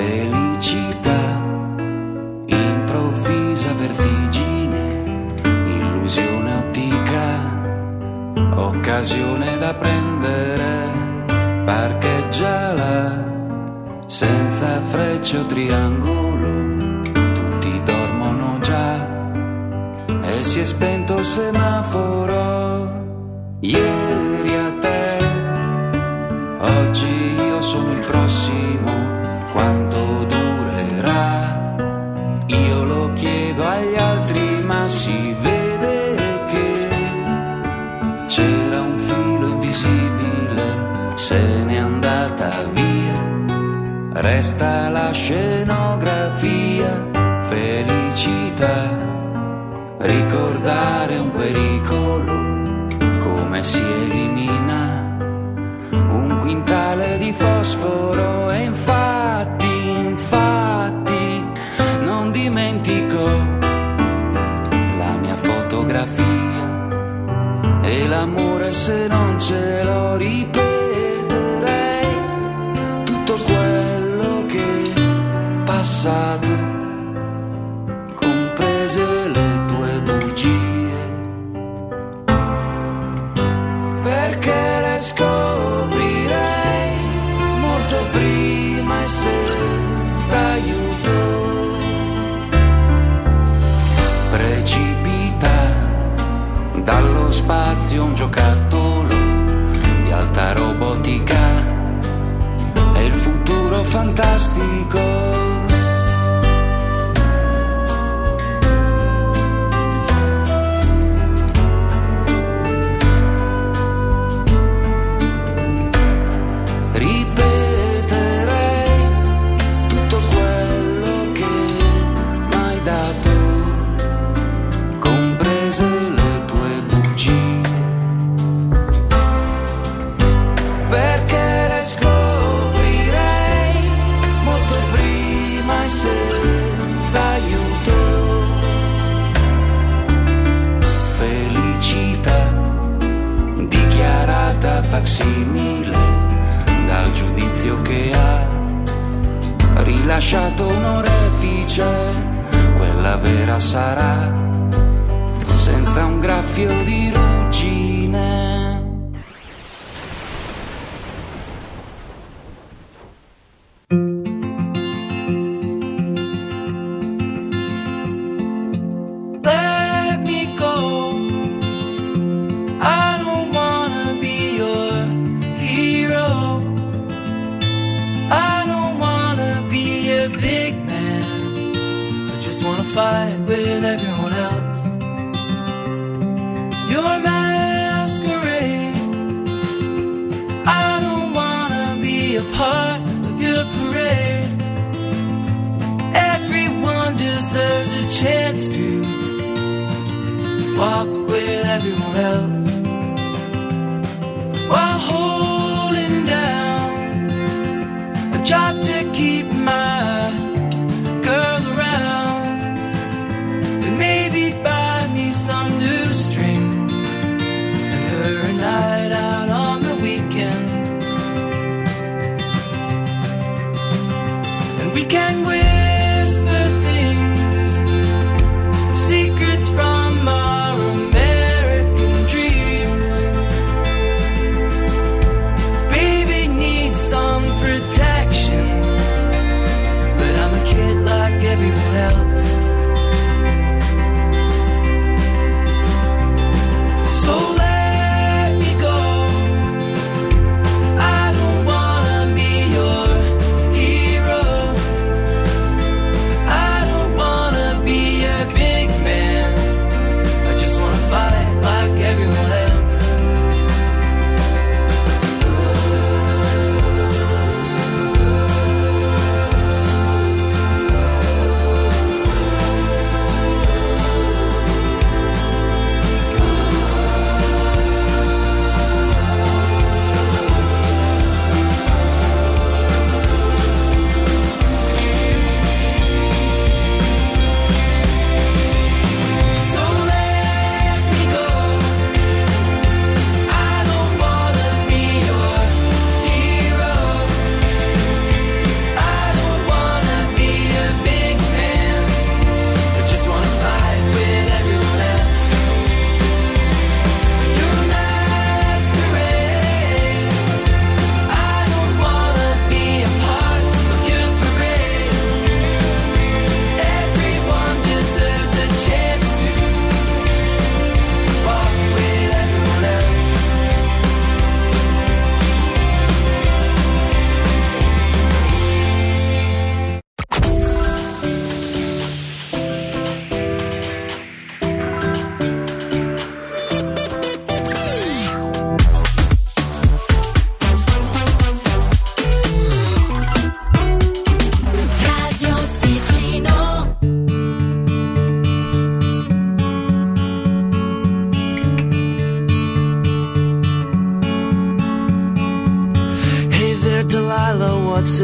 felicità, improvvisa vertigine, illusione ottica, occasione da prendere, parcheggiala, senza frecce o triangolo, tutti dormono già e si è spento il semaforo. Ieri resta la scenografia, felicità, ricordare un pericolo, come si elimina un quintale di fosforo prima e senza aiuto. Precipita dallo spazio un giocattolo di alta robotica. È il futuro fantastico rilasciato un orefice quella vera sarà senza un graffio di ruggine wanna fight with everyone else. Your masquerade. I don't wanna be a part of your parade. Everyone deserves a chance to walk with everyone else while holding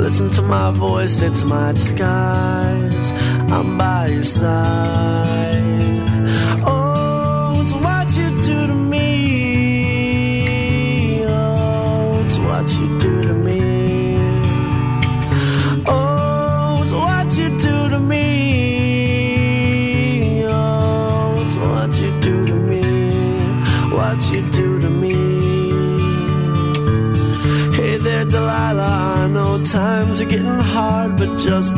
Listen to my voice, it's my disguise. I'm by your side.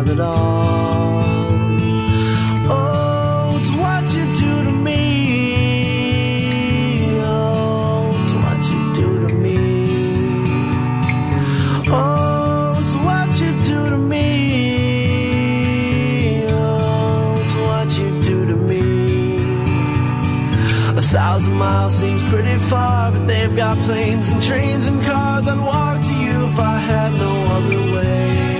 Have it all. Oh, it's what you do to me. Oh, it's what you do to me. Oh, it's what you do to me. Oh, it's what you do to me. A thousand miles seems pretty far, but they've got planes and trains and cars. I'd walk to you if I had no other way.